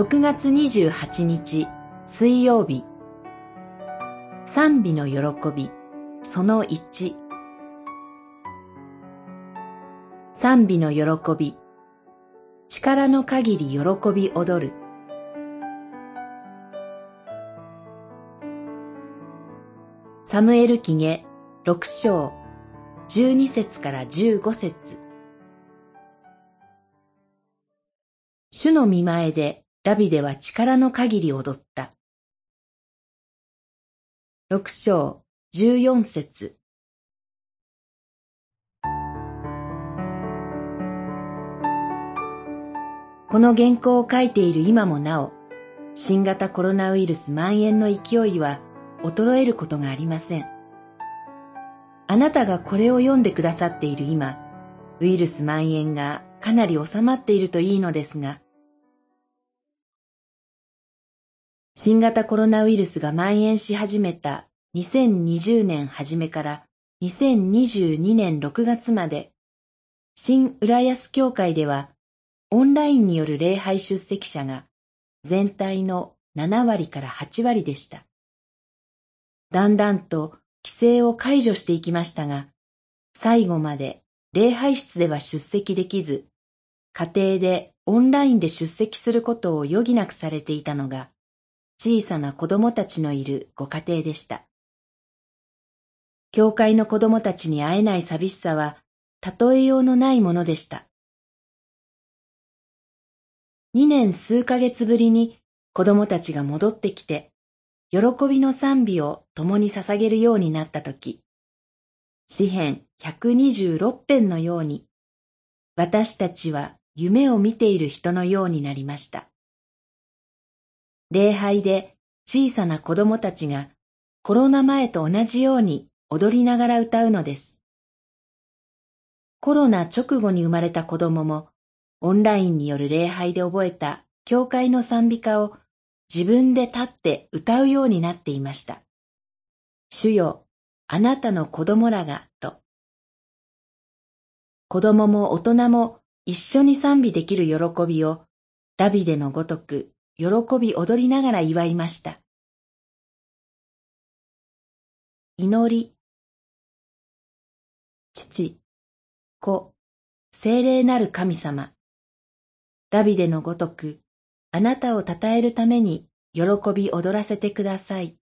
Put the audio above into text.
6月28日水曜日。賛美の喜びその1賛美の喜び力の限り喜び踊る。サムエル記下六章十二節から十五節。主の見前でダビデは力の限り踊った。六章十四節この原稿を書いている今もなお、新型コロナウイルス蔓延の勢いは衰えることがありません。あなたがこれを読んでくださっている今、ウイルス蔓延がかなり収まっているといいのですが、新型コロナウイルスが蔓延し始めた2020年初めから2022年6月まで、新浦安教会ではオンラインによる礼拝出席者が全体の7割から8割でした。だんだんと規制を解除していきましたが、最後まで礼拝室では出席できず、家庭でオンラインで出席することを余儀なくされていたのが、小さな子供たちのいるご家庭でした。教会の子供たちに会えない寂しさは、例えようのないものでした。二年数ヶ月ぶりに子供たちが戻ってきて、喜びの賛美を共に捧げるようになったとき、詩編126編のように、私たちは夢を見ている人のようになりました。礼拝で小さな子供たちがコロナ前と同じように踊りながら歌うのです。コロナ直後に生まれた子供もオンラインによる礼拝で覚えた教会の賛美歌を自分で立って歌うようになっていました。主よ、あなたの子供らが、と。子供も大人も一緒に賛美できる喜びを、ダビデのごとく、喜び踊りながら祝いました。祈り。父、子、聖霊なる神様。ダビデのごとく、あなたを称えるために喜び踊らせてください。